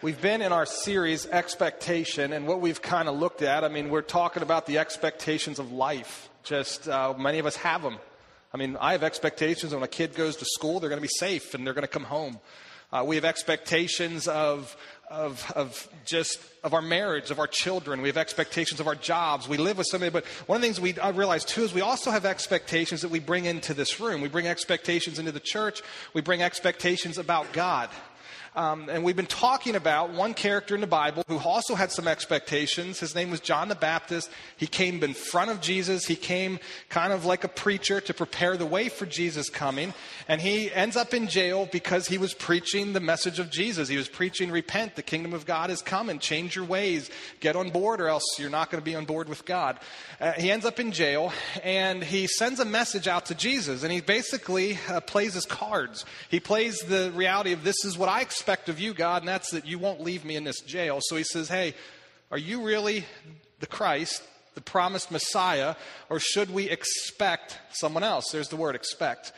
We've been in our series, Expectation, and what we've kind of looked at, I mean, we're talking about the expectations of life. Just uh, many of us have them. I mean, I have expectations when a kid goes to school, they're going to be safe and they're going to come home. Uh, we have expectations of, of, of just of our marriage, of our children. We have expectations of our jobs. We live with somebody. But one of the things we I realize too is we also have expectations that we bring into this room. We bring expectations into the church. We bring expectations about God. Um, and we've been talking about one character in the Bible who also had some expectations. His name was John the Baptist. He came in front of Jesus. He came kind of like a preacher to prepare the way for Jesus coming. And he ends up in jail because he was preaching the message of Jesus. He was preaching, repent, the kingdom of God is coming, change your ways, get on board, or else you're not going to be on board with God. Uh, he ends up in jail and he sends a message out to Jesus. And he basically uh, plays his cards. He plays the reality of this is what I expect of you, God, and that's that you won't leave me in this jail. So he says, Hey, are you really the Christ, the promised Messiah, or should we expect someone else? There's the word expect.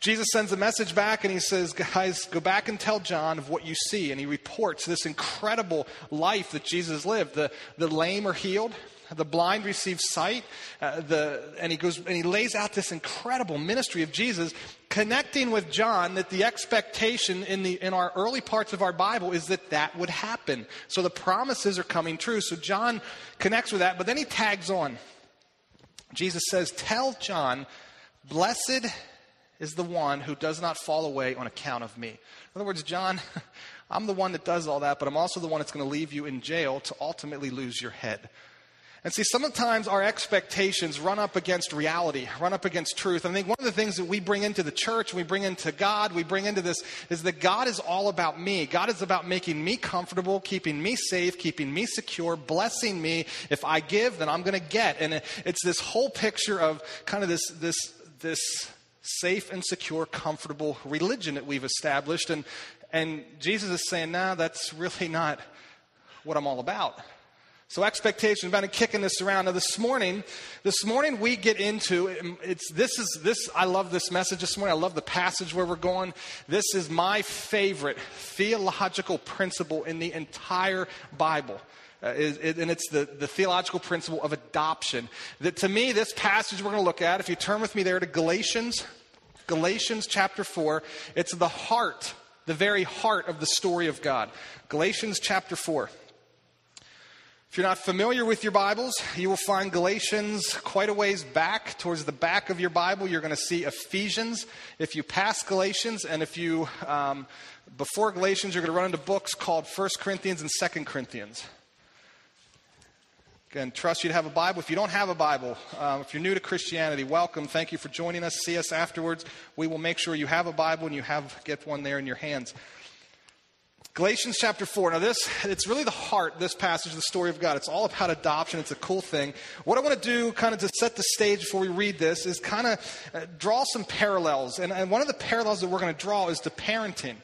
Jesus sends a message back and he says, Guys, go back and tell John of what you see. And he reports this incredible life that Jesus lived. The, the lame are healed, the blind receive sight. Uh, the, and he goes and he lays out this incredible ministry of Jesus, connecting with John that the expectation in the in our early parts of our Bible is that that would happen. So the promises are coming true. So John connects with that, but then he tags on. Jesus says, "Tell John, blessed is the one who does not fall away on account of me." In other words, John. I'm the one that does all that, but I'm also the one that's going to leave you in jail to ultimately lose your head. And see, sometimes our expectations run up against reality, run up against truth. I think one of the things that we bring into the church, we bring into God, we bring into this, is that God is all about me. God is about making me comfortable, keeping me safe, keeping me secure, blessing me. If I give, then I'm going to get. And it's this whole picture of kind of this, this, this safe and secure, comfortable religion that we've established. And, and Jesus is saying, nah, that's really not what I'm all about. So expectations, about kicking this around. Now this morning, this morning we get into it's this is this I love this message this morning. I love the passage where we're going. This is my favorite theological principle in the entire Bible. Uh, it, and it's the, the theological principle of adoption. That to me, this passage we're going to look at, if you turn with me there to Galatians, Galatians chapter 4, it's the heart, the very heart of the story of God. Galatians chapter 4. If you're not familiar with your Bibles, you will find Galatians quite a ways back. Towards the back of your Bible, you're going to see Ephesians. If you pass Galatians, and if you, um, before Galatians, you're going to run into books called 1 Corinthians and 2 Corinthians. Again, trust you to have a Bible. If you don't have a Bible, um, if you're new to Christianity, welcome. Thank you for joining us. See us afterwards. We will make sure you have a Bible and you have get one there in your hands. Galatians chapter 4. Now, this, it's really the heart, this passage, the story of God. It's all about adoption. It's a cool thing. What I want to do, kind of to set the stage before we read this, is kind of uh, draw some parallels. And, and one of the parallels that we're going to draw is to parenting.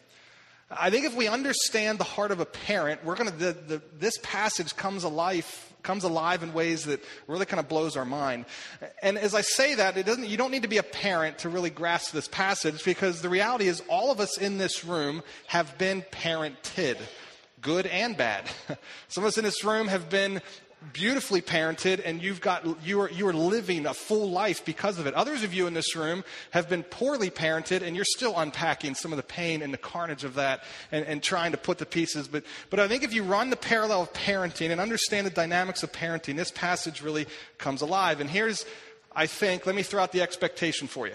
I think if we understand the heart of a parent, we're going to, the, the, this passage comes alive comes alive in ways that really kind of blows our mind. And as I say that, it doesn't, you don't need to be a parent to really grasp this passage because the reality is all of us in this room have been parented, good and bad. Some of us in this room have been beautifully parented and you've got you are you are living a full life because of it. Others of you in this room have been poorly parented and you're still unpacking some of the pain and the carnage of that and, and trying to put the pieces. But but i think if you run the parallel of parenting and understand the dynamics of parenting this passage really comes alive. And here's i think let me throw out the expectation for you.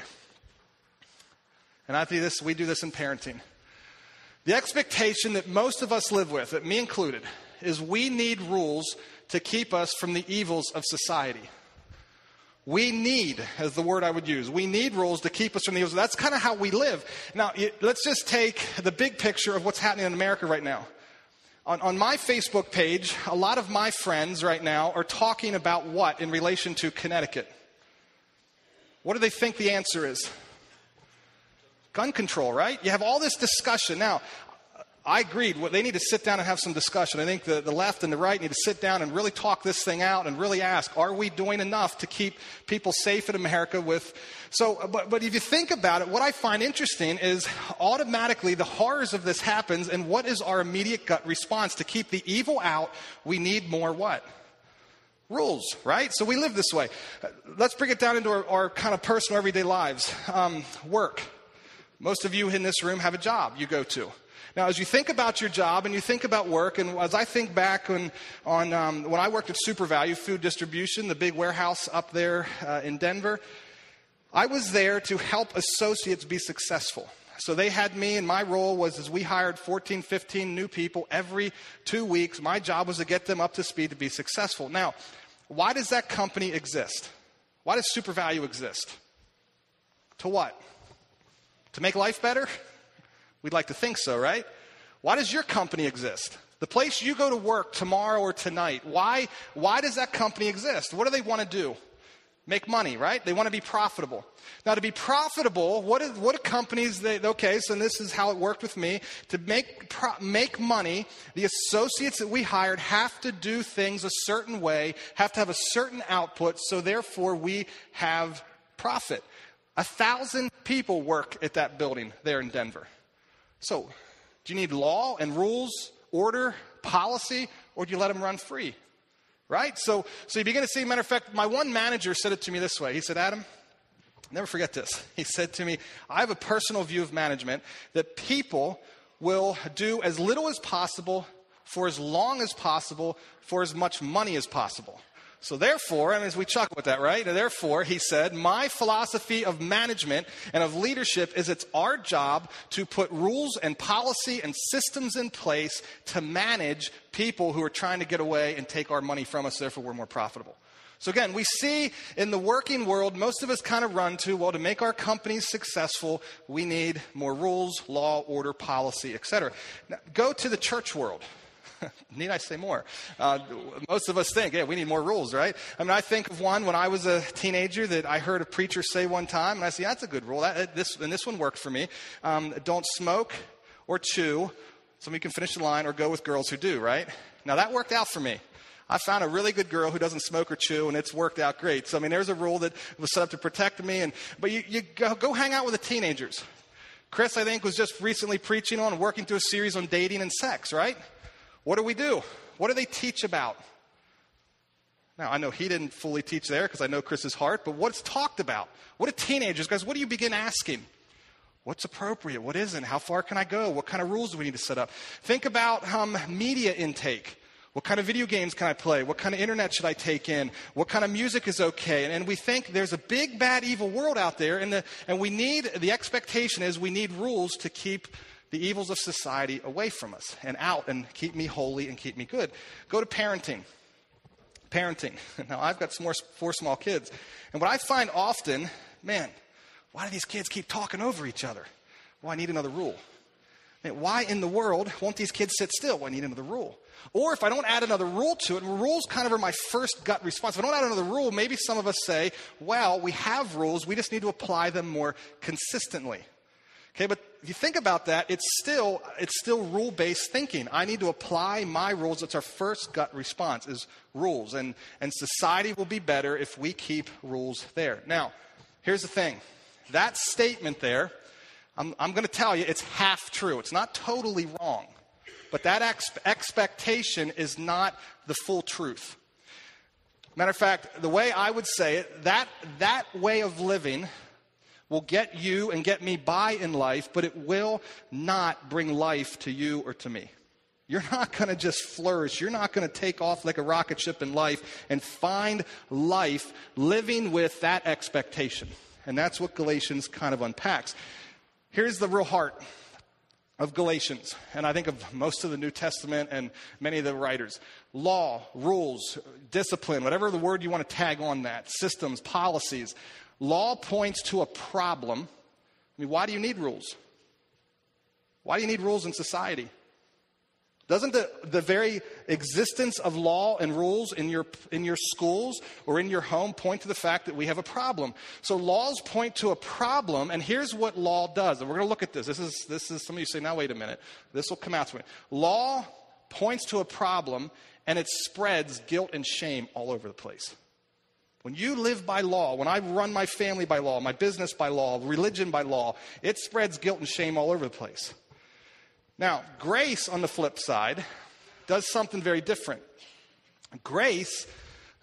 And i think this we do this in parenting. The expectation that most of us live with that me included is we need rules to keep us from the evils of society. We need, as the word I would use, we need rules to keep us from the evils. That's kind of how we live. Now, let's just take the big picture of what's happening in America right now. On, on, my Facebook page, a lot of my friends right now are talking about what in relation to Connecticut? What do they think the answer is? Gun control, right? You have all this discussion. Now, I agreed. They need to sit down and have some discussion. I think the, the left and the right need to sit down and really talk this thing out and really ask, are we doing enough to keep people safe in America with. So, but, but if you think about it, what I find interesting is automatically the horrors of this happens, and what is our immediate gut response? To keep the evil out, we need more what? Rules, right? So we live this way. Let's bring it down into our, our kind of personal everyday lives. Um, work. Most of you in this room have a job you go to. Now, as you think about your job and you think about work, and as I think back on, on um, when I worked at SuperValu Food Distribution, the big warehouse up there uh, in Denver, I was there to help associates be successful. So they had me, and my role was as we hired 14, 15 new people every two weeks. My job was to get them up to speed to be successful. Now, why does that company exist? Why does SuperValu exist? To what? To make life better? We'd like to think so, right? Why does your company exist? The place you go to work tomorrow or tonight, why, why does that company exist? What do they want to do? Make money, right? They want to be profitable. Now, to be profitable, what, is, what companies, they, okay, so this is how it worked with me. To make, pro, make money, the associates that we hired have to do things a certain way, have to have a certain output, so therefore we have profit. A thousand people work at that building there in Denver. So, do you need law and rules, order, policy, or do you let them run free? Right? So, so you begin to see, matter of fact, my one manager said it to me this way. He said, Adam, never forget this. He said to me, I have a personal view of management that people will do as little as possible for as long as possible for as much money as possible. So, therefore, and as we chuckle with that, right? Therefore, he said, my philosophy of management and of leadership is it's our job to put rules and policy and systems in place to manage people who are trying to get away and take our money from us, therefore, we're more profitable. So again, we see in the working world, most of us kind of run to, well, to make our companies successful, we need more rules, law, order, policy, etc. Now, go to the church world. need I say more? Uh, most of us think, yeah, we need more rules, right? I mean, I think of one when I was a teenager that I heard a preacher say one time, and I said, that's a good rule. That, this, and this one worked for me. Um, don't smoke or chew. Somebody can finish the line or go with girls who do, right? Now, that worked out for me. I found a really good girl who doesn't smoke or chew, and it's worked out great. So, I mean, there's a rule that was set up to protect me. And, but you, you go, go hang out with the teenagers. Chris, I think, was just recently preaching on working through a series on dating and sex, right? What do we do? What do they teach about? Now, I know he didn't fully teach there because I know Chris's heart, but what's talked about? What do teenagers, guys, what do you begin asking? What's appropriate? What isn't? How far can I go? What kind of rules do we need to set up? Think about um, media intake. What kind of video games can I play? What kind of internet should I take in? What kind of music is okay? And, and we think there's a big, bad, evil world out there, and, the, and we need, the expectation is we need rules to keep the evils of society away from us and out and keep me holy and keep me good. Go to parenting. Parenting. Now, I've got four small kids. And what I find often, man, why do these kids keep talking over each other? Well, I need another rule. Man, why in the world won't these kids sit still? Well, I need another rule. Or if I don't add another rule to it, rules kind of are my first gut response. If I don't add another rule, maybe some of us say, well, we have rules, we just need to apply them more consistently. Okay, but if you think about that, it's still, it's still rule based thinking. I need to apply my rules. It's our first gut response is rules. And, and society will be better if we keep rules there. Now, here's the thing that statement there, I'm, I'm going to tell you, it's half true. It's not totally wrong. But that ex- expectation is not the full truth. Matter of fact, the way I would say it, that, that way of living will get you and get me by in life, but it will not bring life to you or to me. You're not going to just flourish. You're not going to take off like a rocket ship in life and find life living with that expectation. And that's what Galatians kind of unpacks. Here's the real heart of Galatians, and I think of most of the New Testament and many of the writers law, rules, discipline, whatever the word you want to tag on that, systems, policies. Law points to a problem. I mean, why do you need rules? Why do you need rules in society? Doesn't the, the very existence of law and rules in your, in your schools or in your home point to the fact that we have a problem? So laws point to a problem, and here's what law does. And we're going to look at this. This is, this is, some of you say, now wait a minute. This will come out to me. Law points to a problem, and it spreads guilt and shame all over the place. When you live by law, when I run my family by law, my business by law, religion by law, it spreads guilt and shame all over the place. Now, grace, on the flip side, does something very different. Grace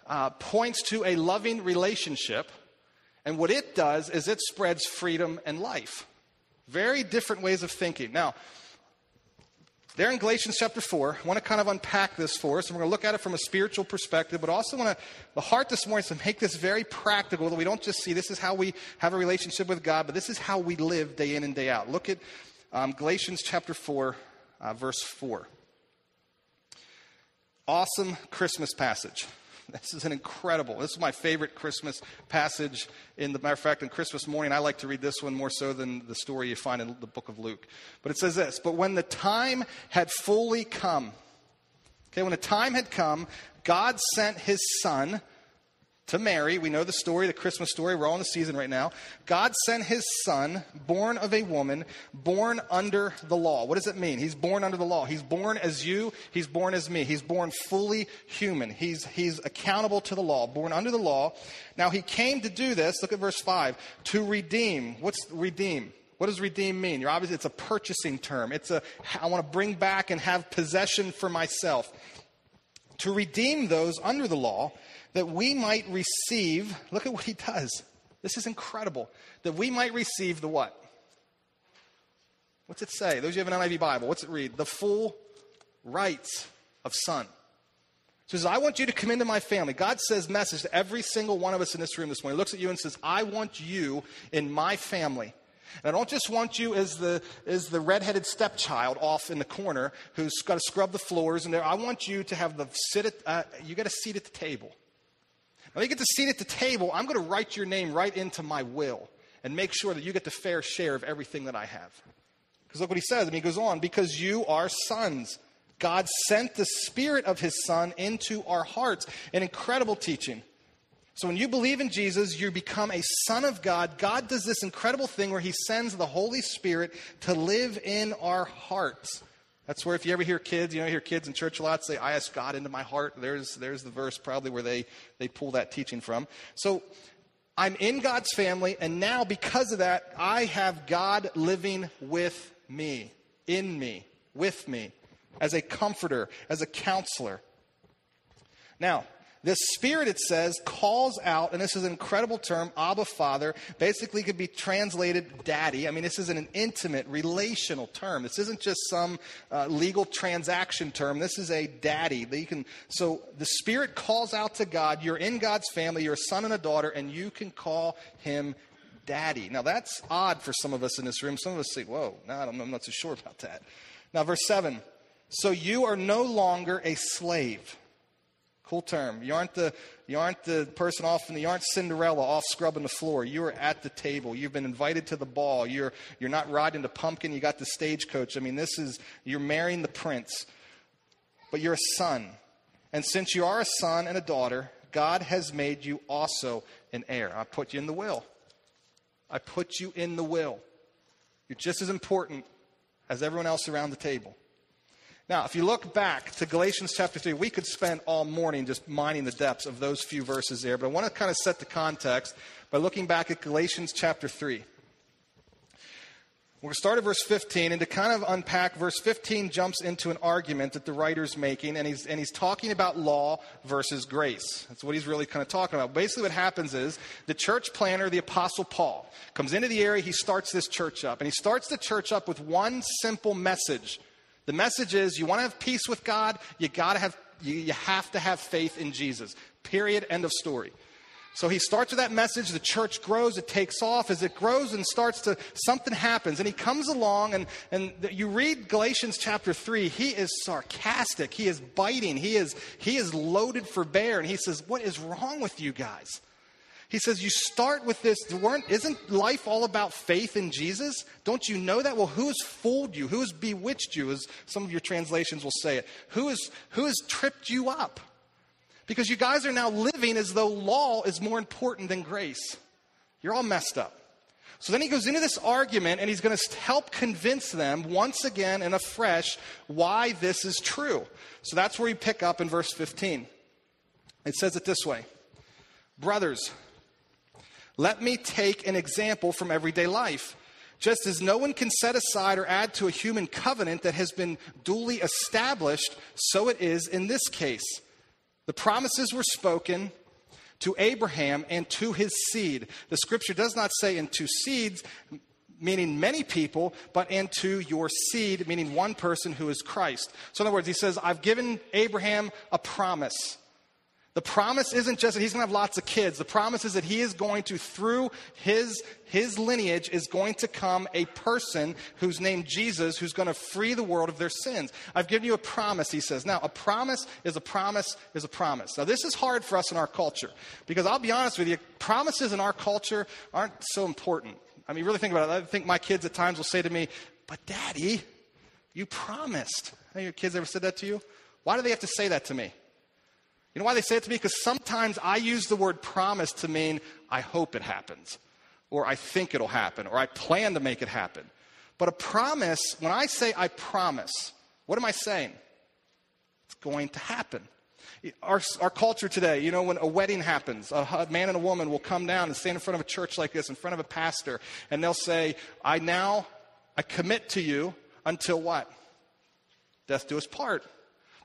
uh, points to a loving relationship, and what it does is it spreads freedom and life. Very different ways of thinking. Now, there in Galatians chapter 4, I want to kind of unpack this for us, and we're going to look at it from a spiritual perspective, but also want to, the heart this morning is to make this very practical, that we don't just see this is how we have a relationship with God, but this is how we live day in and day out. Look at um, Galatians chapter 4, uh, verse 4. Awesome Christmas passage. This is an incredible. This is my favorite Christmas passage. In the matter of fact, in Christmas morning, I like to read this one more so than the story you find in the book of Luke. But it says this: But when the time had fully come, okay, when the time had come, God sent His Son to Mary. We know the story, the Christmas story. We're all in the season right now. God sent his son, born of a woman, born under the law. What does it mean? He's born under the law. He's born as you, he's born as me. He's born fully human. He's, he's accountable to the law, born under the law. Now, he came to do this, look at verse 5, to redeem. What's redeem? What does redeem mean? You're obviously, it's a purchasing term. It's a, I want to bring back and have possession for myself. To redeem those under the law that we might receive, look at what he does. This is incredible. That we might receive the what? What's it say? Those of you have an NIV Bible, what's it read? The full rights of son. So says, I want you to come into my family. God says message to every single one of us in this room this morning. He looks at you and says, I want you in my family. And I don't just want you as the, as the redheaded stepchild off in the corner who's got to scrub the floors and there. I want you to have the sit at, uh, you got a seat at the table. When you get to seat at the table, I'm going to write your name right into my will and make sure that you get the fair share of everything that I have. Because look what he says. Mean, he goes on, because you are sons. God sent the Spirit of His Son into our hearts. An incredible teaching. So when you believe in Jesus, you become a son of God. God does this incredible thing where He sends the Holy Spirit to live in our hearts. That's where if you ever hear kids, you know, hear kids in church a lot say, I ask God into my heart. There's, there's the verse probably where they, they pull that teaching from. So I'm in God's family, and now because of that, I have God living with me, in me, with me, as a comforter, as a counselor. Now, this spirit, it says, calls out, and this is an incredible term, Abba Father, basically could be translated daddy. I mean, this is an intimate, relational term. This isn't just some uh, legal transaction term. This is a daddy. That you can, so the spirit calls out to God. You're in God's family. You're a son and a daughter, and you can call him daddy. Now, that's odd for some of us in this room. Some of us say, whoa, no, I'm not so sure about that. Now, verse 7. So you are no longer a slave Cool term. You aren't the you aren't the person off in the, you aren't Cinderella off scrubbing the floor. You are at the table. You've been invited to the ball. You're you're not riding the pumpkin. You got the stagecoach. I mean, this is you're marrying the prince. But you're a son. And since you are a son and a daughter, God has made you also an heir. I put you in the will. I put you in the will. You're just as important as everyone else around the table. Now, if you look back to Galatians chapter 3, we could spend all morning just mining the depths of those few verses there, but I want to kind of set the context by looking back at Galatians chapter 3. We're going to start at verse 15, and to kind of unpack, verse 15 jumps into an argument that the writer's making, and he's, and he's talking about law versus grace. That's what he's really kind of talking about. Basically, what happens is the church planner, the Apostle Paul, comes into the area, he starts this church up, and he starts the church up with one simple message the message is you want to have peace with God, you got to have you, you have to have faith in Jesus. Period. End of story. So he starts with that message. The church grows. It takes off. As it grows and starts to, something happens. And he comes along, and, and you read Galatians chapter 3. He is sarcastic. He is biting. He is, he is loaded for bear. And he says, What is wrong with you guys? He says, You start with this. Isn't life all about faith in Jesus? Don't you know that? Well, who has fooled you? Who has bewitched you, as some of your translations will say it? Who, is, who has tripped you up? Because you guys are now living as though law is more important than grace. You're all messed up. So then he goes into this argument and he's going to help convince them once again and afresh why this is true. So that's where you pick up in verse 15. It says it this way Brothers, let me take an example from everyday life. Just as no one can set aside or add to a human covenant that has been duly established, so it is in this case. The promises were spoken to Abraham and to his seed. The scripture does not say in two seeds, meaning many people, but into your seed, meaning one person who is Christ. So, in other words, he says, I've given Abraham a promise. The promise isn't just that he's going to have lots of kids. The promise is that he is going to, through his, his lineage, is going to come a person who's named Jesus who's going to free the world of their sins. I've given you a promise, he says. Now, a promise is a promise is a promise. Now, this is hard for us in our culture because I'll be honest with you, promises in our culture aren't so important. I mean, really think about it. I think my kids at times will say to me, But daddy, you promised. Have your kids ever said that to you? Why do they have to say that to me? You know why they say it to me? Because sometimes I use the word promise to mean I hope it happens, or I think it'll happen, or I plan to make it happen. But a promise, when I say I promise, what am I saying? It's going to happen. Our, our culture today, you know, when a wedding happens, a, a man and a woman will come down and stand in front of a church like this, in front of a pastor, and they'll say, I now, I commit to you until what? Death do us part.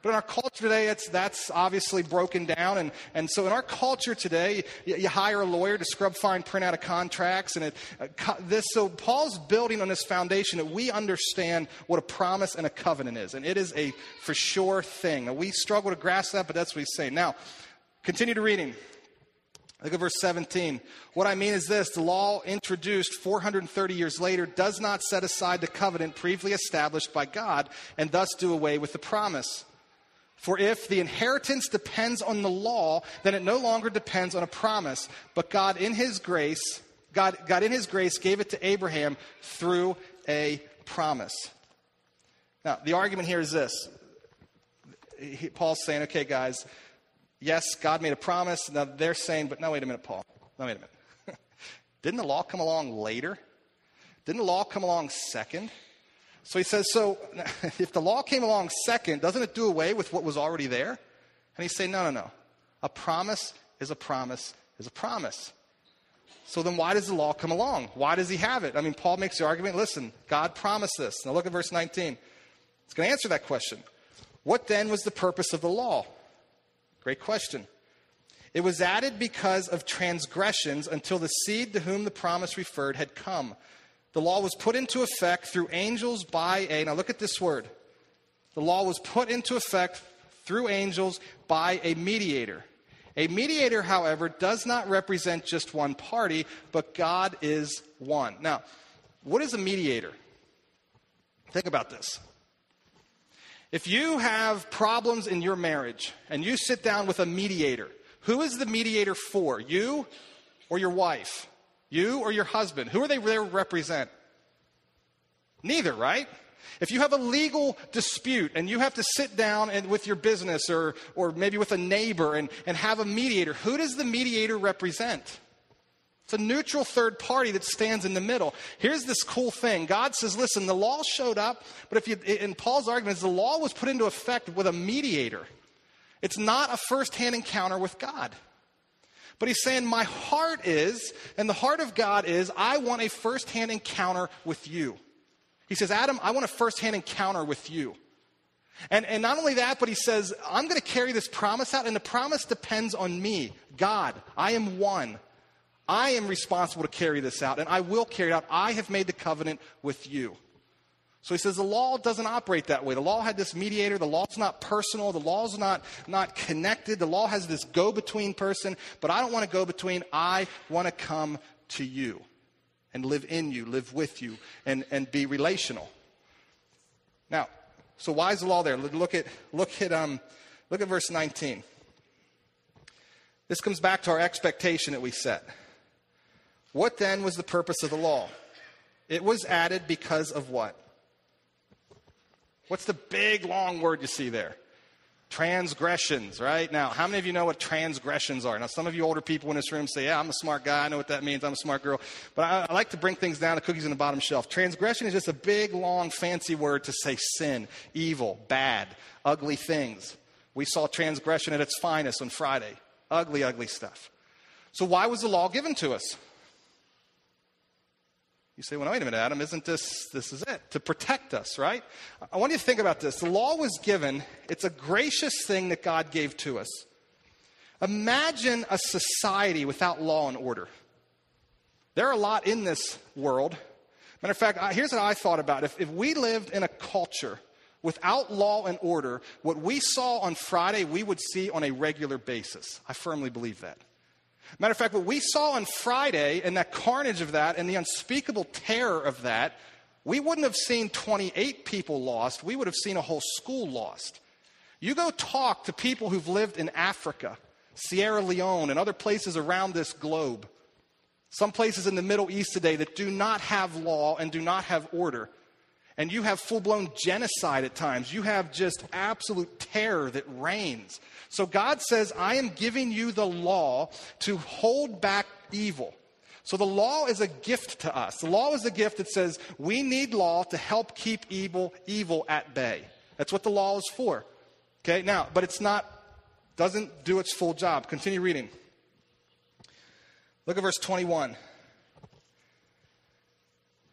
But in our culture today, it's, that's obviously broken down. And, and so in our culture today, you, you hire a lawyer to scrub fine print out of contracts. And it, uh, this, so Paul's building on this foundation that we understand what a promise and a covenant is. And it is a for sure thing. We struggle to grasp that, but that's what he's saying. Now, continue to reading. Look at verse 17. What I mean is this the law introduced 430 years later does not set aside the covenant previously established by God and thus do away with the promise. For if the inheritance depends on the law, then it no longer depends on a promise. But God in his grace, God, God in his grace gave it to Abraham through a promise. Now, the argument here is this. He, Paul's saying, okay, guys, yes, God made a promise. Now they're saying, but no, wait a minute, Paul. No, wait a minute. Didn't the law come along later? Didn't the law come along second? So he says, So if the law came along second, doesn't it do away with what was already there? And he saying, No, no, no. A promise is a promise is a promise. So then why does the law come along? Why does he have it? I mean, Paul makes the argument listen, God promised this. Now look at verse 19. It's going to answer that question. What then was the purpose of the law? Great question. It was added because of transgressions until the seed to whom the promise referred had come. The law was put into effect through angels by a, now look at this word. The law was put into effect through angels by a mediator. A mediator, however, does not represent just one party, but God is one. Now, what is a mediator? Think about this. If you have problems in your marriage and you sit down with a mediator, who is the mediator for? You or your wife? You or your husband? Who are they there to represent? Neither, right? If you have a legal dispute and you have to sit down and with your business or, or maybe with a neighbor and, and have a mediator, who does the mediator represent? It's a neutral third party that stands in the middle. Here's this cool thing. God says, listen, the law showed up, but if you, in Paul's argument, is the law was put into effect with a mediator. It's not a first-hand encounter with God. But he's saying, My heart is, and the heart of God is, I want a first hand encounter with you. He says, Adam, I want a first hand encounter with you. And, and not only that, but he says, I'm going to carry this promise out, and the promise depends on me, God. I am one. I am responsible to carry this out, and I will carry it out. I have made the covenant with you. So he says the law doesn't operate that way. The law had this mediator. The law's not personal. The law's not, not connected. The law has this go between person, but I don't want to go between. I want to come to you and live in you, live with you, and, and be relational. Now, so why is the law there? Look at, look at, um, look at verse 19. This comes back to our expectation that we set. What then was the purpose of the law? It was added because of what? What's the big long word you see there? Transgressions, right? Now, how many of you know what transgressions are? Now, some of you older people in this room say, Yeah, I'm a smart guy. I know what that means. I'm a smart girl. But I, I like to bring things down to cookies on the bottom shelf. Transgression is just a big, long, fancy word to say sin, evil, bad, ugly things. We saw transgression at its finest on Friday. Ugly, ugly stuff. So, why was the law given to us? You say, well, wait a minute, Adam, isn't this, this is it, to protect us, right? I want you to think about this. The law was given, it's a gracious thing that God gave to us. Imagine a society without law and order. There are a lot in this world. Matter of fact, here's what I thought about. If, if we lived in a culture without law and order, what we saw on Friday, we would see on a regular basis. I firmly believe that. Matter of fact, what we saw on Friday and that carnage of that and the unspeakable terror of that, we wouldn't have seen 28 people lost. We would have seen a whole school lost. You go talk to people who've lived in Africa, Sierra Leone, and other places around this globe. Some places in the Middle East today that do not have law and do not have order. And you have full blown genocide at times. You have just absolute terror that reigns. So God says, I am giving you the law to hold back evil. So the law is a gift to us. The law is a gift that says we need law to help keep evil evil at bay. That's what the law is for. Okay? Now, but it's not doesn't do its full job. Continue reading. Look at verse 21.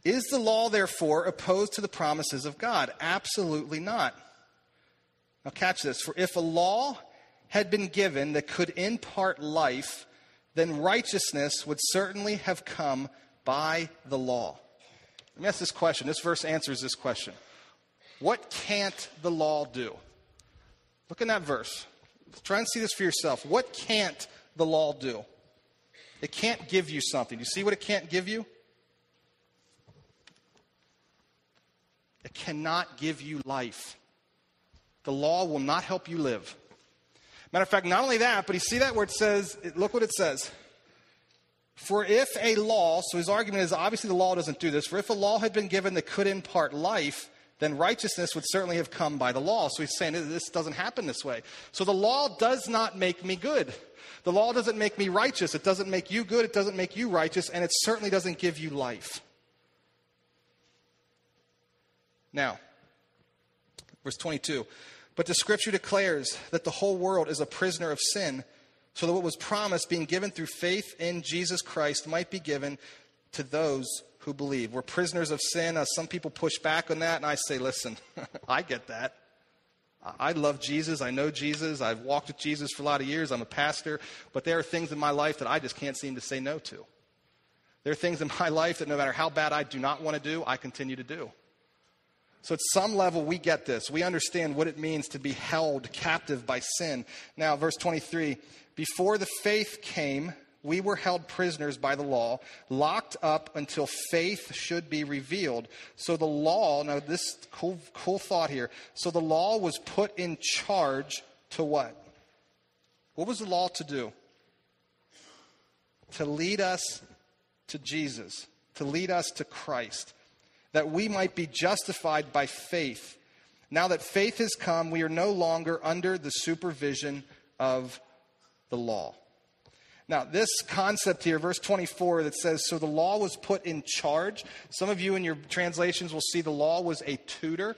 Is the law, therefore, opposed to the promises of God? Absolutely not. Now, catch this. For if a law had been given that could impart life, then righteousness would certainly have come by the law. Let me ask this question. This verse answers this question. What can't the law do? Look in that verse. Try and see this for yourself. What can't the law do? It can't give you something. You see what it can't give you? Cannot give you life. The law will not help you live. Matter of fact, not only that, but you see that where it says, look what it says. For if a law, so his argument is obviously the law doesn't do this, for if a law had been given that could impart life, then righteousness would certainly have come by the law. So he's saying this doesn't happen this way. So the law does not make me good. The law doesn't make me righteous. It doesn't make you good. It doesn't make you righteous. And it certainly doesn't give you life. Now, verse 22. But the scripture declares that the whole world is a prisoner of sin, so that what was promised, being given through faith in Jesus Christ, might be given to those who believe. We're prisoners of sin. Uh, some people push back on that, and I say, listen, I get that. I love Jesus. I know Jesus. I've walked with Jesus for a lot of years. I'm a pastor. But there are things in my life that I just can't seem to say no to. There are things in my life that no matter how bad I do not want to do, I continue to do. So, at some level, we get this. We understand what it means to be held captive by sin. Now, verse 23 Before the faith came, we were held prisoners by the law, locked up until faith should be revealed. So, the law, now, this cool, cool thought here. So, the law was put in charge to what? What was the law to do? To lead us to Jesus, to lead us to Christ that we might be justified by faith. Now that faith has come, we are no longer under the supervision of the law. Now, this concept here, verse 24, that says, So the law was put in charge. Some of you in your translations will see the law was a tutor.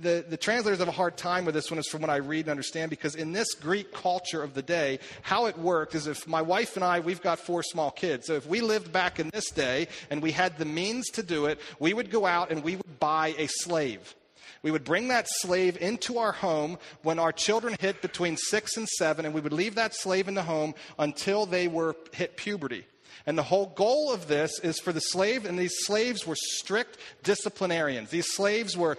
The, the translators have a hard time with this one, is from what I read and understand, because in this Greek culture of the day, how it worked is if my wife and I, we've got four small kids. So if we lived back in this day and we had the means to do it, we would go out and we would buy a slave. We would bring that slave into our home when our children hit between six and seven, and we would leave that slave in the home until they were hit puberty. And the whole goal of this is for the slave, and these slaves were strict disciplinarians. These slaves were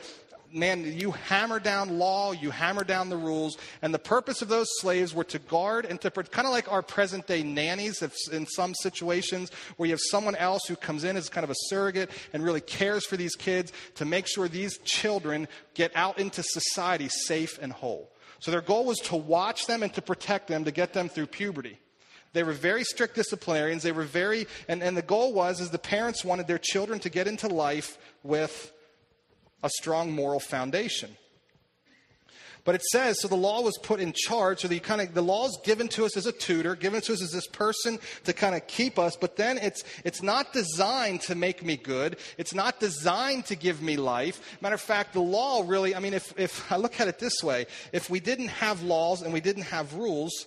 man, you hammer down law, you hammer down the rules, and the purpose of those slaves were to guard and to kind of like our present day nannies if, in some situations where you have someone else who comes in as kind of a surrogate and really cares for these kids to make sure these children get out into society safe and whole. So their goal was to watch them and to protect them to get them through puberty. They were very strict disciplinarians. They were very, and, and the goal was is the parents wanted their children to get into life with a strong moral foundation. But it says, so the law was put in charge. So the kind of the law is given to us as a tutor, given to us as this person to kind of keep us. But then it's it's not designed to make me good. It's not designed to give me life. Matter of fact, the law really. I mean, if if I look at it this way, if we didn't have laws and we didn't have rules,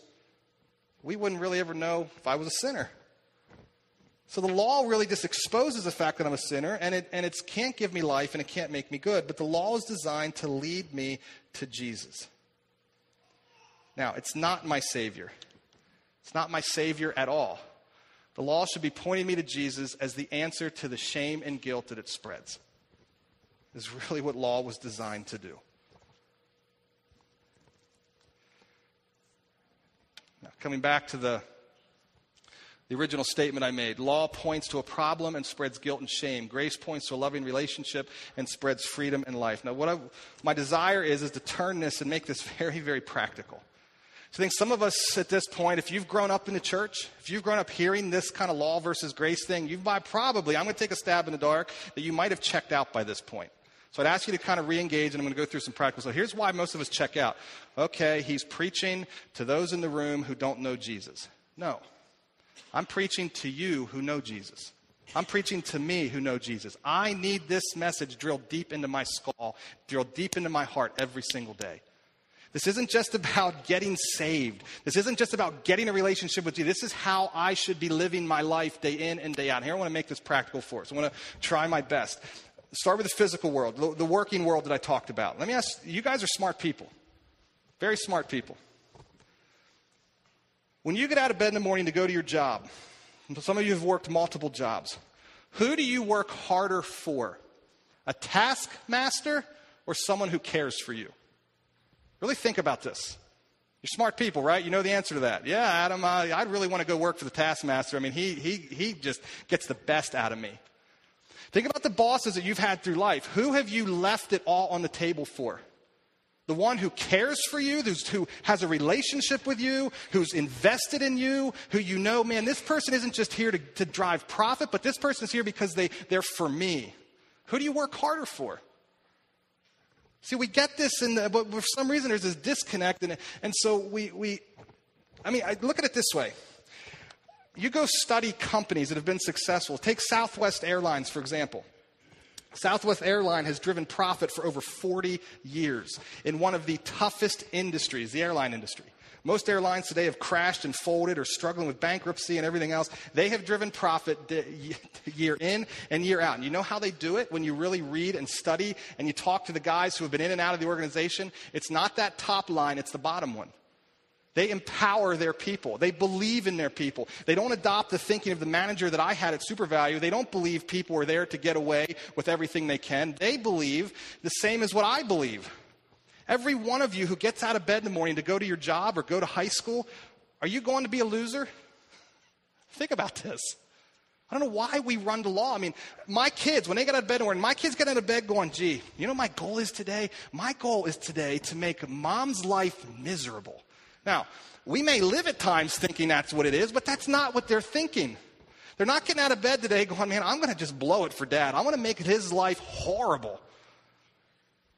we wouldn't really ever know if I was a sinner. So the law really just exposes the fact that I'm a sinner, and it, and it can't give me life and it can't make me good. But the law is designed to lead me to Jesus. Now, it's not my Savior. It's not my Savior at all. The law should be pointing me to Jesus as the answer to the shame and guilt that it spreads. Is really what law was designed to do. Now, coming back to the the original statement I made. Law points to a problem and spreads guilt and shame. Grace points to a loving relationship and spreads freedom and life. Now, what I, my desire is, is to turn this and make this very, very practical. So I think some of us at this point, if you've grown up in the church, if you've grown up hearing this kind of law versus grace thing, you've probably, I'm going to take a stab in the dark, that you might have checked out by this point. So I'd ask you to kind of re-engage, and I'm going to go through some practical. So here's why most of us check out. Okay, he's preaching to those in the room who don't know Jesus. No. I'm preaching to you who know Jesus. I'm preaching to me who know Jesus. I need this message drilled deep into my skull, drilled deep into my heart every single day. This isn't just about getting saved. This isn't just about getting a relationship with you. This is how I should be living my life day in and day out. Here I want to make this practical for us. I want to try my best. Start with the physical world, the working world that I talked about. Let me ask you guys are smart people, very smart people. When you get out of bed in the morning to go to your job, some of you have worked multiple jobs. Who do you work harder for? A taskmaster or someone who cares for you? Really think about this. You're smart people, right? You know the answer to that. Yeah, Adam, I'd really want to go work for the taskmaster. I mean, he, he, he just gets the best out of me. Think about the bosses that you've had through life. Who have you left it all on the table for? The one who cares for you, who has a relationship with you, who's invested in you, who you know, man, this person isn't just here to, to drive profit, but this person's here because they, they're for me. Who do you work harder for? See, we get this, in the, but for some reason there's this disconnect, and, and so we, we, I mean, I look at it this way. You go study companies that have been successful. Take Southwest Airlines, for example. Southwest Airline has driven profit for over 40 years in one of the toughest industries, the airline industry. Most airlines today have crashed and folded or struggling with bankruptcy and everything else. They have driven profit year in and year out. And you know how they do it when you really read and study and you talk to the guys who have been in and out of the organization? It's not that top line, it's the bottom one. They empower their people. They believe in their people. They don't adopt the thinking of the manager that I had at SuperValu. They don't believe people are there to get away with everything they can. They believe the same as what I believe. Every one of you who gets out of bed in the morning to go to your job or go to high school, are you going to be a loser? Think about this. I don't know why we run to law. I mean, my kids, when they get out of bed in the morning, my kids get out of bed going, gee, you know my goal is today? My goal is today to make mom's life miserable. Now, we may live at times thinking that's what it is, but that's not what they're thinking. They're not getting out of bed today going, man, I'm going to just blow it for dad. I want to make his life horrible.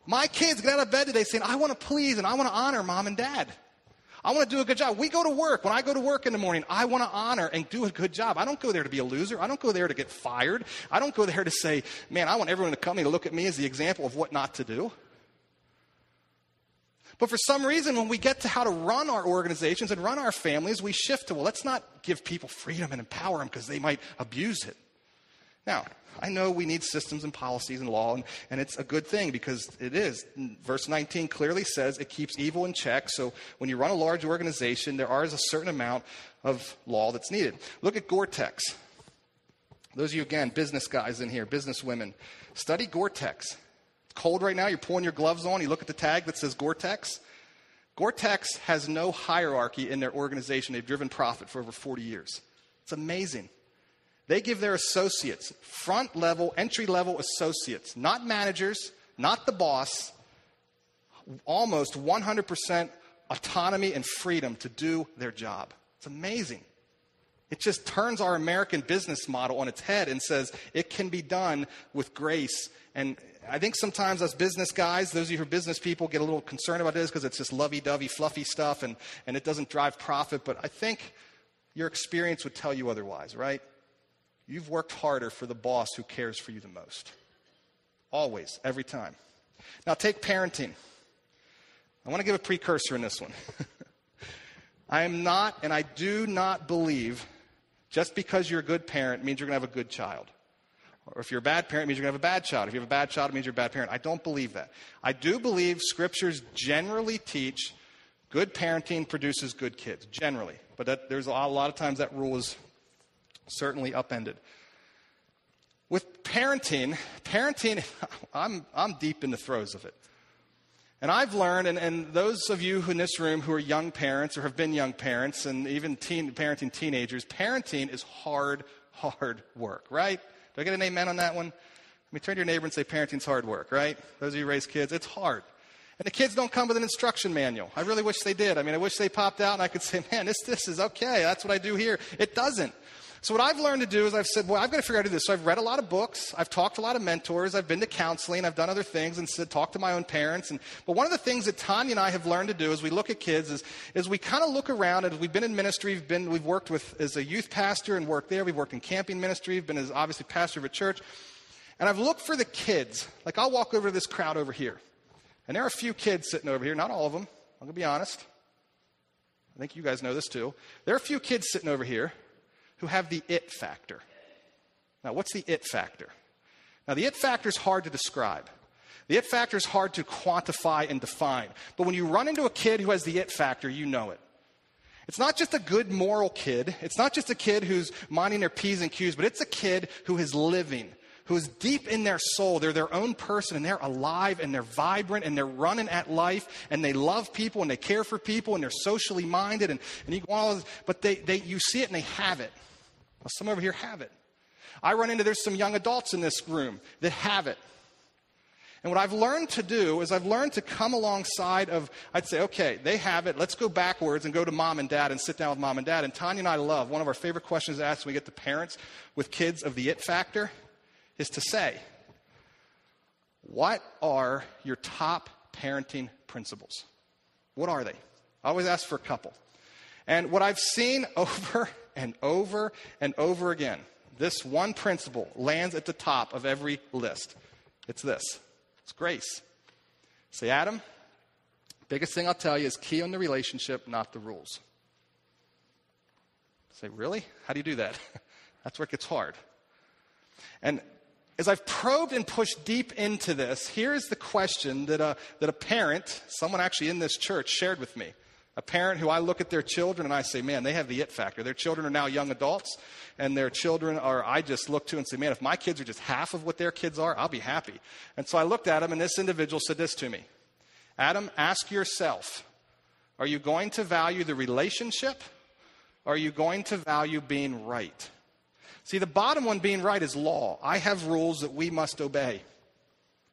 My kids get out of bed today saying, I want to please and I want to honor mom and dad. I want to do a good job. We go to work. When I go to work in the morning, I want to honor and do a good job. I don't go there to be a loser. I don't go there to get fired. I don't go there to say, man, I want everyone to come to look at me as the example of what not to do. But for some reason, when we get to how to run our organizations and run our families, we shift to, well, let's not give people freedom and empower them because they might abuse it. Now, I know we need systems and policies and law, and, and it's a good thing because it is. Verse 19 clearly says it keeps evil in check. So when you run a large organization, there is a certain amount of law that's needed. Look at Gore Tex. Those of you, again, business guys in here, business women, study Gore Tex. Cold right now, you're pulling your gloves on, you look at the tag that says Gore Tex. Gore Tex has no hierarchy in their organization. They've driven profit for over 40 years. It's amazing. They give their associates, front level, entry level associates, not managers, not the boss, almost 100% autonomy and freedom to do their job. It's amazing. It just turns our American business model on its head and says it can be done with grace. And I think sometimes us business guys, those of you who are business people, get a little concerned about this because it's just lovey dovey, fluffy stuff and, and it doesn't drive profit. But I think your experience would tell you otherwise, right? You've worked harder for the boss who cares for you the most. Always, every time. Now, take parenting. I want to give a precursor in this one. I am not, and I do not believe just because you're a good parent means you're going to have a good child. Or if you're a bad parent, it means you're going to have a bad child. If you have a bad child, it means you're a bad parent. I don't believe that. I do believe scriptures generally teach good parenting produces good kids, generally. But that, there's a lot, a lot of times that rule is certainly upended. With parenting, parenting, I'm, I'm deep in the throes of it. And I've learned, and, and those of you in this room who are young parents or have been young parents and even teen, parenting teenagers, parenting is hard, hard work, right? Do I get an amen on that one? I mean, turn to your neighbor and say parenting's hard work, right? Those of you who raise kids, it's hard. And the kids don't come with an instruction manual. I really wish they did. I mean, I wish they popped out and I could say, man, this, this is okay. That's what I do here. It doesn't. So what I've learned to do is I've said, well, I've got to figure out how to do this. So I've read a lot of books. I've talked to a lot of mentors. I've been to counseling. I've done other things and said, talked to my own parents. And, but one of the things that Tanya and I have learned to do as we look at kids is, is we kind of look around and we've been in ministry. We've been, we've worked with, as a youth pastor and worked there. We've worked in camping ministry. We've been as obviously pastor of a church. And I've looked for the kids. Like I'll walk over to this crowd over here. And there are a few kids sitting over here, not all of them. I'm going to be honest. I think you guys know this too. There are a few kids sitting over here who have the it factor. Now, what's the it factor? Now, the it factor is hard to describe. The it factor is hard to quantify and define. But when you run into a kid who has the it factor, you know it. It's not just a good moral kid. It's not just a kid who's minding their P's and Q's, but it's a kid who is living, who is deep in their soul. They're their own person and they're alive and they're vibrant and they're running at life and they love people and they care for people and they're socially minded and, and you go all this, but they, they, you see it and they have it. Some over here have it. I run into there's some young adults in this room that have it. And what I've learned to do is I've learned to come alongside of, I'd say, okay, they have it. Let's go backwards and go to mom and dad and sit down with mom and dad. And Tanya and I love, one of our favorite questions to ask when we get to parents with kids of the it factor is to say, what are your top parenting principles? What are they? I always ask for a couple. And what I've seen over and over and over again, this one principle lands at the top of every list. It's this it's grace. Say, Adam, biggest thing I'll tell you is key on the relationship, not the rules. Say, really? How do you do that? That's where it gets hard. And as I've probed and pushed deep into this, here's the question that a, that a parent, someone actually in this church, shared with me. A parent who I look at their children and I say, man, they have the it factor. Their children are now young adults, and their children are, I just look to and say, man, if my kids are just half of what their kids are, I'll be happy. And so I looked at him, and this individual said this to me Adam, ask yourself, are you going to value the relationship? Are you going to value being right? See, the bottom one being right is law. I have rules that we must obey.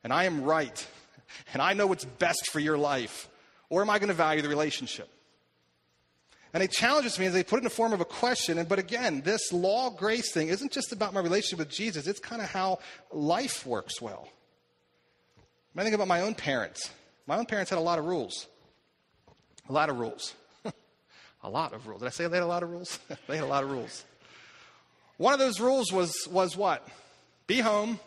And I am right. And I know what's best for your life. Or am I going to value the relationship? And he challenges me as they put it in the form of a question. And, but again, this law grace thing isn't just about my relationship with Jesus, it's kind of how life works well. I think about my own parents. My own parents had a lot of rules. A lot of rules. a lot of rules. Did I say they had a lot of rules? they had a lot of rules. One of those rules was, was what? Be home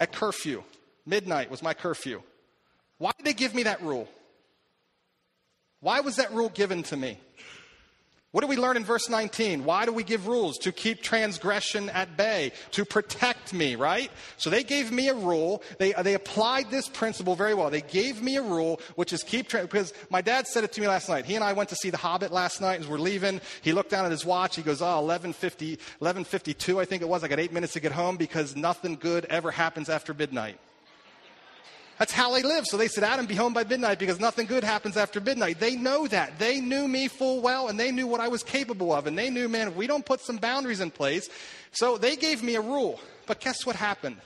at curfew. Midnight was my curfew. Why did they give me that rule? Why was that rule given to me? What do we learn in verse 19? Why do we give rules? To keep transgression at bay, to protect me, right? So they gave me a rule. They, they applied this principle very well. They gave me a rule, which is keep, tra- because my dad said it to me last night. He and I went to see The Hobbit last night as we're leaving. He looked down at his watch. He goes, ah, oh, 1150, 1152, I think it was. I got eight minutes to get home because nothing good ever happens after midnight. That's how they live. So they said, Adam, be home by midnight because nothing good happens after midnight. They know that. They knew me full well and they knew what I was capable of. And they knew, man, if we don't put some boundaries in place. So they gave me a rule. But guess what happened?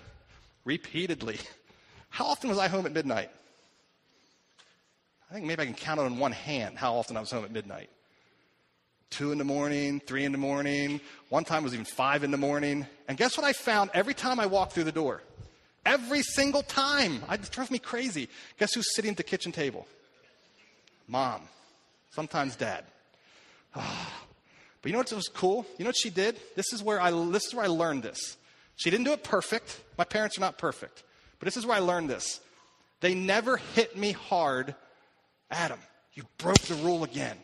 Repeatedly. How often was I home at midnight? I think maybe I can count it on one hand how often I was home at midnight. Two in the morning, three in the morning. One time was even five in the morning. And guess what I found every time I walked through the door? Every single time. It drove me crazy. Guess who's sitting at the kitchen table? Mom. Sometimes dad. but you know what was cool? You know what she did? This is where I this is where I learned this. She didn't do it perfect. My parents are not perfect. But this is where I learned this. They never hit me hard. Adam, you broke the rule again.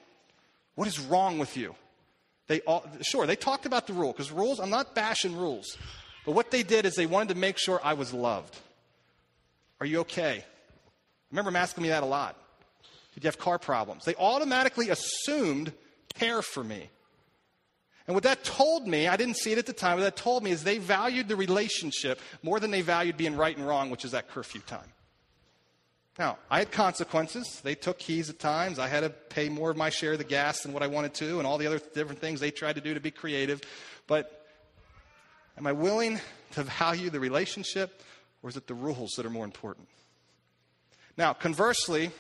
What is wrong with you? They all, sure, they talked about the rule because rules, I'm not bashing rules. But what they did is they wanted to make sure I was loved. Are you okay? I remember them asking me that a lot. Did you have car problems? They automatically assumed care for me. And what that told me, I didn't see it at the time, what that told me is they valued the relationship more than they valued being right and wrong, which is that curfew time. Now, I had consequences. They took keys at times. I had to pay more of my share of the gas than what I wanted to, and all the other different things they tried to do to be creative. But am I willing to value the relationship, or is it the rules that are more important? Now, conversely,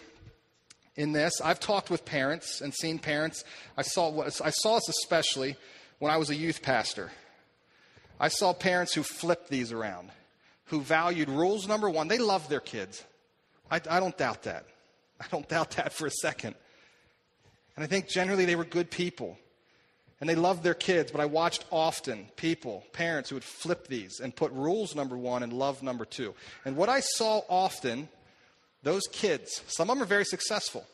in this, I've talked with parents and seen parents. I saw, I saw this especially when I was a youth pastor. I saw parents who flipped these around, who valued rules number one. They loved their kids. I, I don't doubt that. I don't doubt that for a second. And I think generally they were good people. And they loved their kids, but I watched often people, parents who would flip these and put rules number one and love number two. And what I saw often, those kids, some of them are very successful.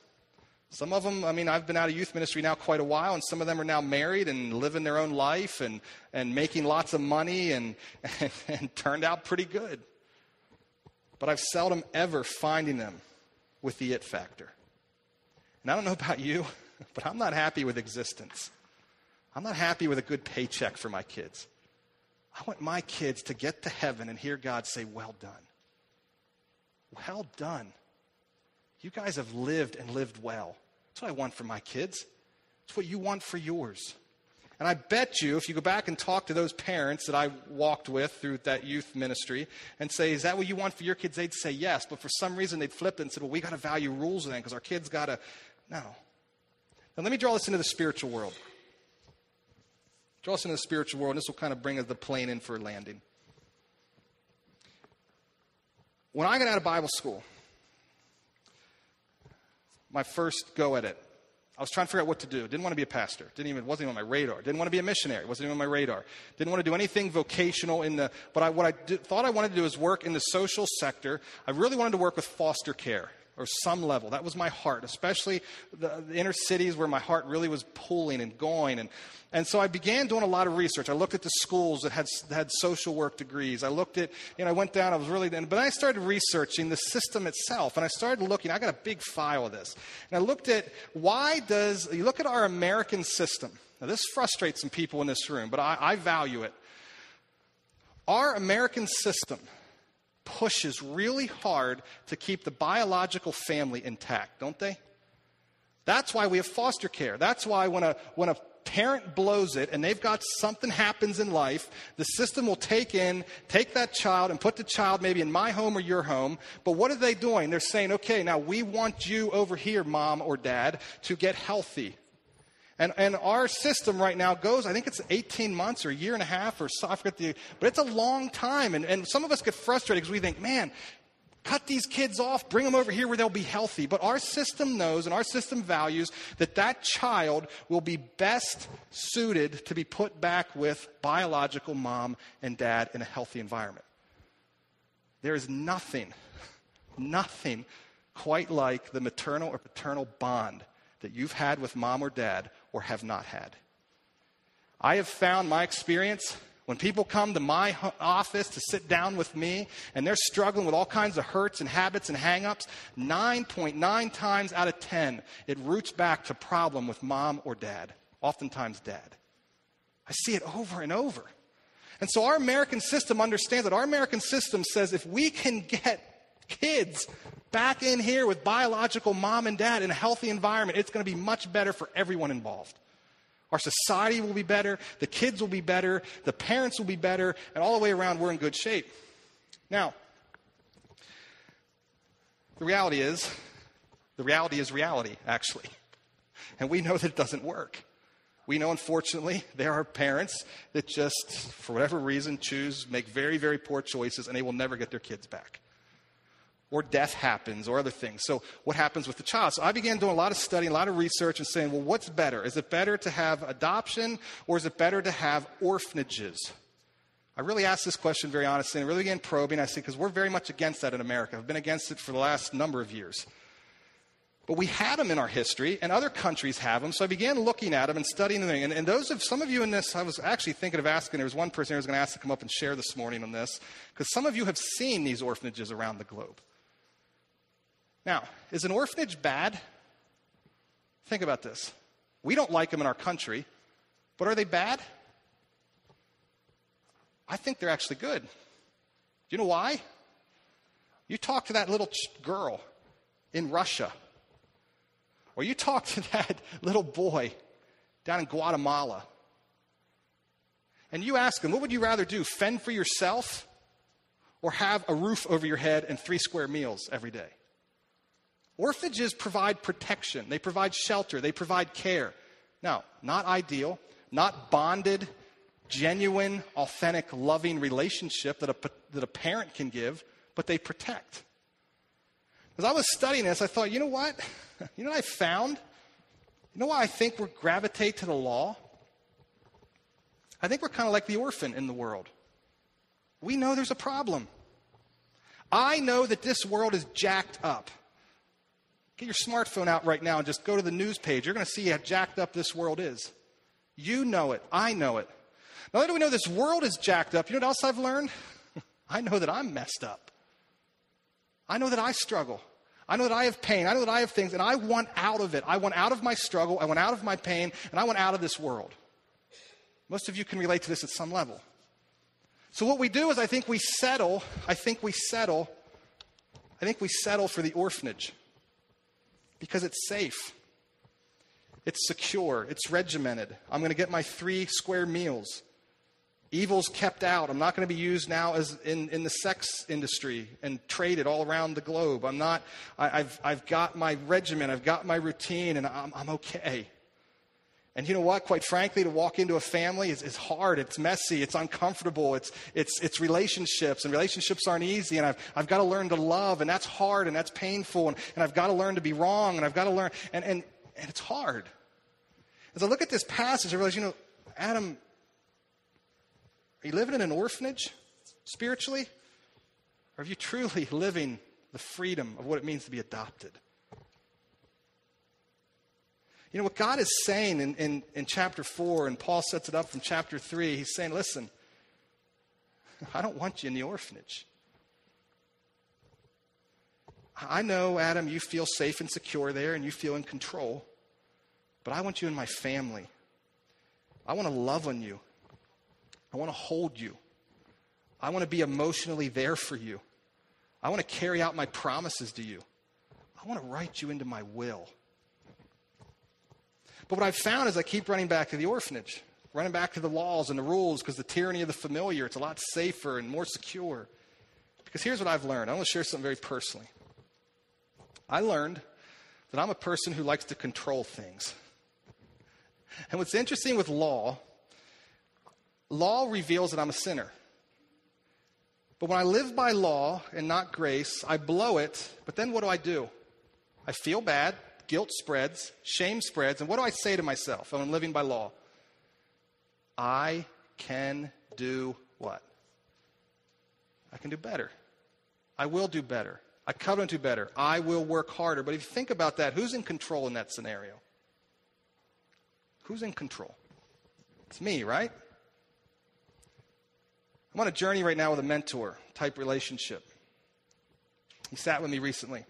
Some of them, I mean, I've been out of youth ministry now quite a while, and some of them are now married and living their own life and, and making lots of money and, and, and turned out pretty good but I've seldom ever finding them with the it factor. And I don't know about you, but I'm not happy with existence. I'm not happy with a good paycheck for my kids. I want my kids to get to heaven and hear God say, Well done. Well done. You guys have lived and lived well. That's what I want for my kids. It's what you want for yours. And I bet you, if you go back and talk to those parents that I walked with through that youth ministry and say, Is that what you want for your kids? They'd say yes. But for some reason, they'd flip it and said, Well, we got to value rules then because our kids got to. No. Now, let me draw this into the spiritual world. Draw us into the spiritual world, and this will kind of bring us the plane in for landing. When I got out of Bible school, my first go at it, I was trying to figure out what to do. Didn't want to be a pastor. Didn't even wasn't even on my radar. Didn't want to be a missionary. Wasn't even on my radar. Didn't want to do anything vocational in the. But I, what I did, thought I wanted to do is work in the social sector. I really wanted to work with foster care or some level. That was my heart, especially the, the, inner cities where my heart really was pulling and going. And, and so I began doing a lot of research. I looked at the schools that had, that had social work degrees. I looked at, you know, I went down, I was really, but I started researching the system itself. And I started looking, I got a big file of this. And I looked at why does, you look at our American system. Now, this frustrates some people in this room, but I, I value it. Our American system pushes really hard to keep the biological family intact, don't they? That's why we have foster care. That's why when a, when a parent blows it and they've got something happens in life, the system will take in, take that child and put the child maybe in my home or your home. But what are they doing? They're saying, okay, now we want you over here, mom or dad, to get healthy. And, and our system right now goes, I think it's 18 months or a year and a half or so, I forget the, but it's a long time. And, and some of us get frustrated because we think, man, cut these kids off, bring them over here where they'll be healthy. But our system knows and our system values that that child will be best suited to be put back with biological mom and dad in a healthy environment. There is nothing, nothing quite like the maternal or paternal bond that you've had with mom or dad or have not had. I have found my experience when people come to my office to sit down with me and they're struggling with all kinds of hurts and habits and hangups, 9.9 times out of 10, it roots back to problem with mom or dad, oftentimes dad. I see it over and over. And so our American system understands that our American system says if we can get Kids back in here with biological mom and dad in a healthy environment. It's going to be much better for everyone involved. Our society will be better, the kids will be better, the parents will be better, and all the way around, we're in good shape. Now, the reality is, the reality is reality, actually. And we know that it doesn't work. We know, unfortunately, there are parents that just, for whatever reason, choose, make very, very poor choices, and they will never get their kids back. Or death happens, or other things. So, what happens with the child? So, I began doing a lot of studying, a lot of research, and saying, well, what's better? Is it better to have adoption, or is it better to have orphanages? I really asked this question very honestly and really began probing. I said, because we're very much against that in America. I've been against it for the last number of years. But we had them in our history, and other countries have them. So I began looking at them and studying them. And, and those of some of you in this, I was actually thinking of asking. There was one person I was going to ask to come up and share this morning on this, because some of you have seen these orphanages around the globe. Now, is an orphanage bad? Think about this. We don't like them in our country, but are they bad? I think they're actually good. Do you know why? You talk to that little ch- girl in Russia, or you talk to that little boy down in Guatemala, and you ask them, what would you rather do, fend for yourself or have a roof over your head and three square meals every day? Orphanages provide protection, they provide shelter, they provide care. Now, not ideal, not bonded genuine, authentic, loving relationship that a, that a parent can give, but they protect. As I was studying this, I thought, you know what? You know what I found? You know why I think we gravitate to the law? I think we're kind of like the orphan in the world. We know there's a problem. I know that this world is jacked up. Get your smartphone out right now and just go to the news page. You're going to see how jacked up this world is. You know it. I know it. Not only do we know this world is jacked up, you know what else I've learned? I know that I'm messed up. I know that I struggle. I know that I have pain. I know that I have things, and I want out of it. I want out of my struggle. I want out of my pain, and I want out of this world. Most of you can relate to this at some level. So, what we do is, I think we settle, I think we settle, I think we settle for the orphanage because it's safe, it's secure, it's regimented. I'm going to get my three square meals. Evil's kept out. I'm not going to be used now as in, in the sex industry and traded all around the globe. I'm not, I, have I've got my regimen, I've got my routine, and I'm, I'm okay. And you know what? Quite frankly, to walk into a family is, is hard. It's messy. It's uncomfortable. It's, it's, it's relationships, and relationships aren't easy. And I've, I've got to learn to love, and that's hard, and that's painful. And, and I've got to learn to be wrong, and I've got to learn, and, and, and it's hard. As I look at this passage, I realize, you know, Adam are you living in an orphanage spiritually? Or are you truly living the freedom of what it means to be adopted? You know, what God is saying in, in, in chapter 4, and Paul sets it up from chapter 3, he's saying, listen, I don't want you in the orphanage. I know, Adam, you feel safe and secure there and you feel in control, but I want you in my family. I want to love on you. I want to hold you. I want to be emotionally there for you. I want to carry out my promises to you. I want to write you into my will. But what I've found is I keep running back to the orphanage, running back to the laws and the rules because the tyranny of the familiar, it's a lot safer and more secure. Because here's what I've learned. I want to share something very personally. I learned that I'm a person who likes to control things. And what's interesting with law law reveals that I'm a sinner. But when I live by law and not grace, I blow it. But then what do I do? I feel bad, guilt spreads, shame spreads, and what do I say to myself when I'm living by law? I can do what? I can do better. I will do better. I covenant to better. I will work harder. But if you think about that, who's in control in that scenario? Who's in control? It's me, right? I'm on a journey right now with a mentor type relationship. He sat with me recently.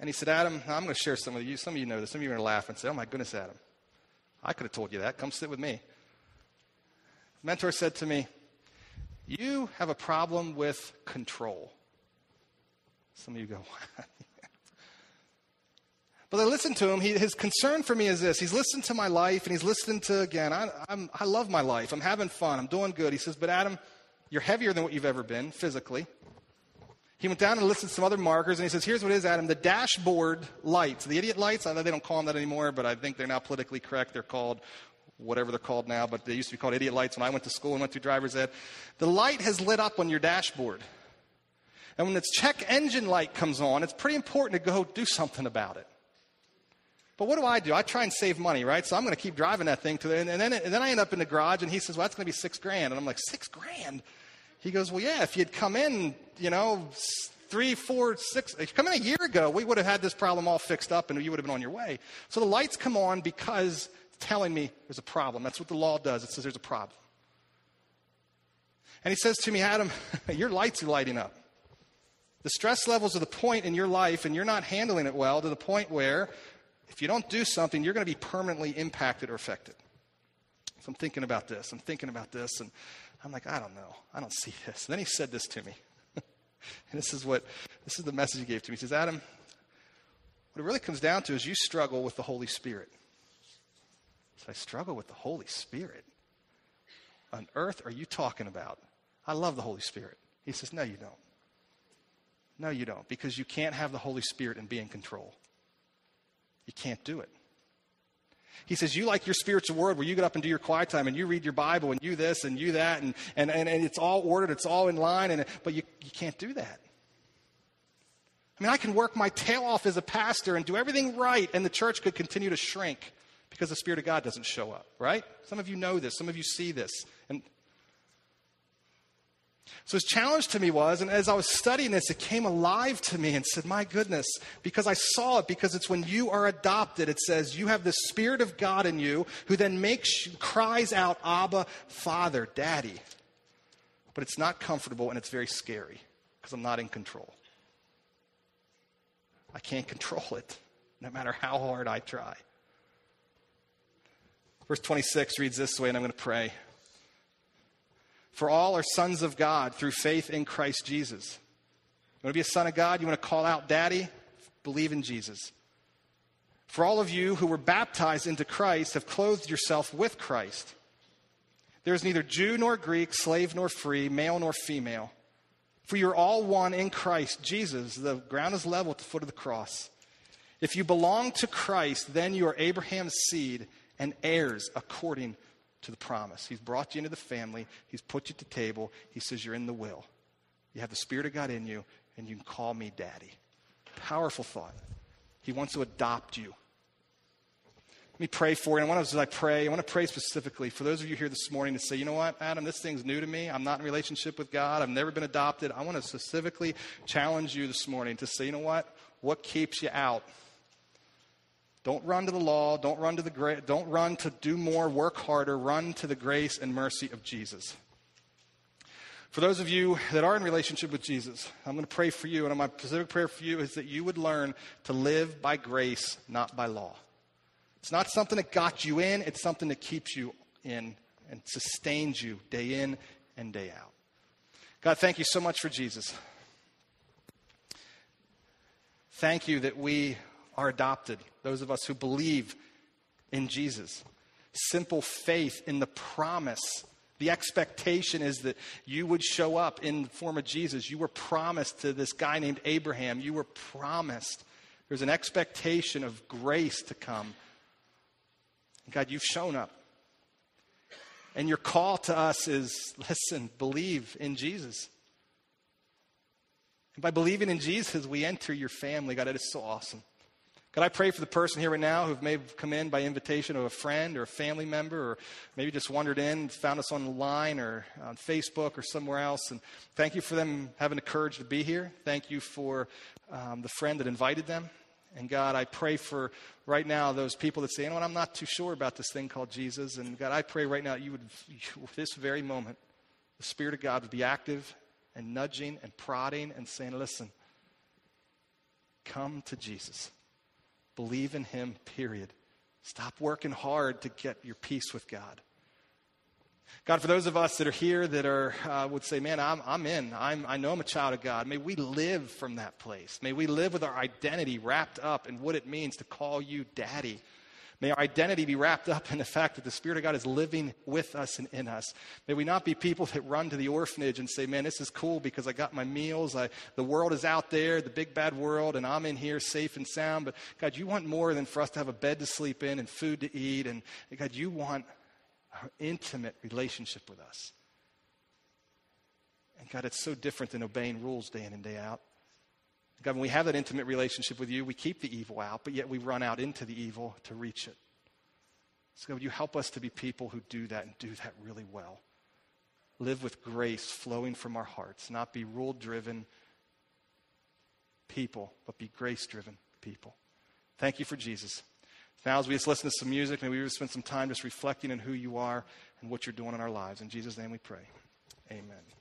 And he said, Adam, I'm going to share some of you. Some of you know this. Some of you are going to laugh and say, Oh my goodness, Adam. I could have told you that. Come sit with me. mentor said to me, You have a problem with control. Some of you go, what? But I listened to him. He, his concern for me is this. He's listened to my life and he's listened to, again, I, I'm, I love my life. I'm having fun. I'm doing good. He says, But Adam, you're heavier than what you've ever been physically. He went down and listed some other markers and he says, Here's what it is, Adam. The dashboard lights, the idiot lights, I know they don't call them that anymore, but I think they're now politically correct. They're called whatever they're called now, but they used to be called idiot lights when I went to school and went through driver's ed. The light has lit up on your dashboard. And when its check engine light comes on, it's pretty important to go do something about it. But what do I do? I try and save money, right? So I'm going to keep driving that thing to the, and, and then, and then I end up in the garage and he says, well, that's going to be six grand. And I'm like, six grand? He goes, well, yeah, if you'd come in, you know, three, four, six, come in a year ago, we would have had this problem all fixed up and you would have been on your way. So the lights come on because it's telling me there's a problem. That's what the law does. It says there's a problem. And he says to me, Adam, your lights are lighting up. The stress levels are the point in your life, and you're not handling it well to the point where if you don't do something, you're going to be permanently impacted or affected. So I'm thinking about this. I'm thinking about this. And I'm like, I don't know. I don't see this. And then he said this to me. and this is what, this is the message he gave to me. He says, Adam, what it really comes down to is you struggle with the Holy Spirit. So I struggle with the Holy Spirit. On earth are you talking about? I love the Holy Spirit. He says, No, you don't. No, you don't, because you can't have the Holy Spirit and be in control. You can't do it. He says, You like your spiritual world where you get up and do your quiet time and you read your Bible and you this and you that, and, and, and, and it's all ordered, it's all in line, and, but you, you can't do that. I mean, I can work my tail off as a pastor and do everything right, and the church could continue to shrink because the Spirit of God doesn't show up, right? Some of you know this, some of you see this. And so his challenge to me was, and as I was studying this, it came alive to me and said, My goodness, because I saw it, because it's when you are adopted, it says, You have the Spirit of God in you, who then makes, cries out, Abba, Father, Daddy. But it's not comfortable and it's very scary because I'm not in control. I can't control it, no matter how hard I try. Verse 26 reads this way, and I'm going to pray. For all are sons of God through faith in Christ Jesus. You want to be a son of God? You want to call out daddy? Believe in Jesus. For all of you who were baptized into Christ have clothed yourself with Christ. There is neither Jew nor Greek, slave nor free, male nor female. For you're all one in Christ Jesus. The ground is level at the foot of the cross. If you belong to Christ, then you are Abraham's seed and heirs according to the promise. He's brought you into the family, He's put you at the table. He says, You're in the will. You have the Spirit of God in you, and you can call me daddy. Powerful thought. He wants to adopt you. Let me pray for you. And as I pray, I want to pray specifically for those of you here this morning to say, you know what, Adam, this thing's new to me. I'm not in relationship with God. I've never been adopted. I want to specifically challenge you this morning to say, you know what, what keeps you out? Don't run to the law. Don't run to the gra- don't run to do more, work harder. Run to the grace and mercy of Jesus. For those of you that are in relationship with Jesus, I'm going to pray for you, and my specific prayer for you is that you would learn to live by grace, not by law. It's not something that got you in; it's something that keeps you in and sustains you day in and day out. God, thank you so much for Jesus. Thank you that we are adopted, those of us who believe in Jesus. Simple faith in the promise. The expectation is that you would show up in the form of Jesus. You were promised to this guy named Abraham. You were promised. There's an expectation of grace to come. God, you've shown up. And your call to us is listen, believe in Jesus. And by believing in Jesus, we enter your family. God, it is so awesome. Could I pray for the person here right now who may have come in by invitation of a friend or a family member, or maybe just wandered in, found us online or on Facebook or somewhere else? And thank you for them having the courage to be here. Thank you for um, the friend that invited them. And God, I pray for right now those people that say, you know what, I'm not too sure about this thing called Jesus. And God, I pray right now you would, this very moment, the Spirit of God would be active and nudging and prodding and saying, listen, come to Jesus. Believe in Him, period. Stop working hard to get your peace with God. God, for those of us that are here that are uh, would say, "Man, I'm, I'm in. I'm, I know I'm a child of God." May we live from that place. May we live with our identity wrapped up in what it means to call you Daddy. May our identity be wrapped up in the fact that the Spirit of God is living with us and in us. May we not be people that run to the orphanage and say, man, this is cool because I got my meals. I, the world is out there, the big bad world, and I'm in here safe and sound. But God, you want more than for us to have a bed to sleep in and food to eat. And God, you want an intimate relationship with us. And God, it's so different than obeying rules day in and day out. God, when we have that intimate relationship with you, we keep the evil out, but yet we run out into the evil to reach it. So, God, would you help us to be people who do that and do that really well? Live with grace flowing from our hearts, not be rule driven people, but be grace driven people. Thank you for Jesus. Now, as we just listen to some music, maybe we just spend some time just reflecting on who you are and what you're doing in our lives. In Jesus' name we pray. Amen.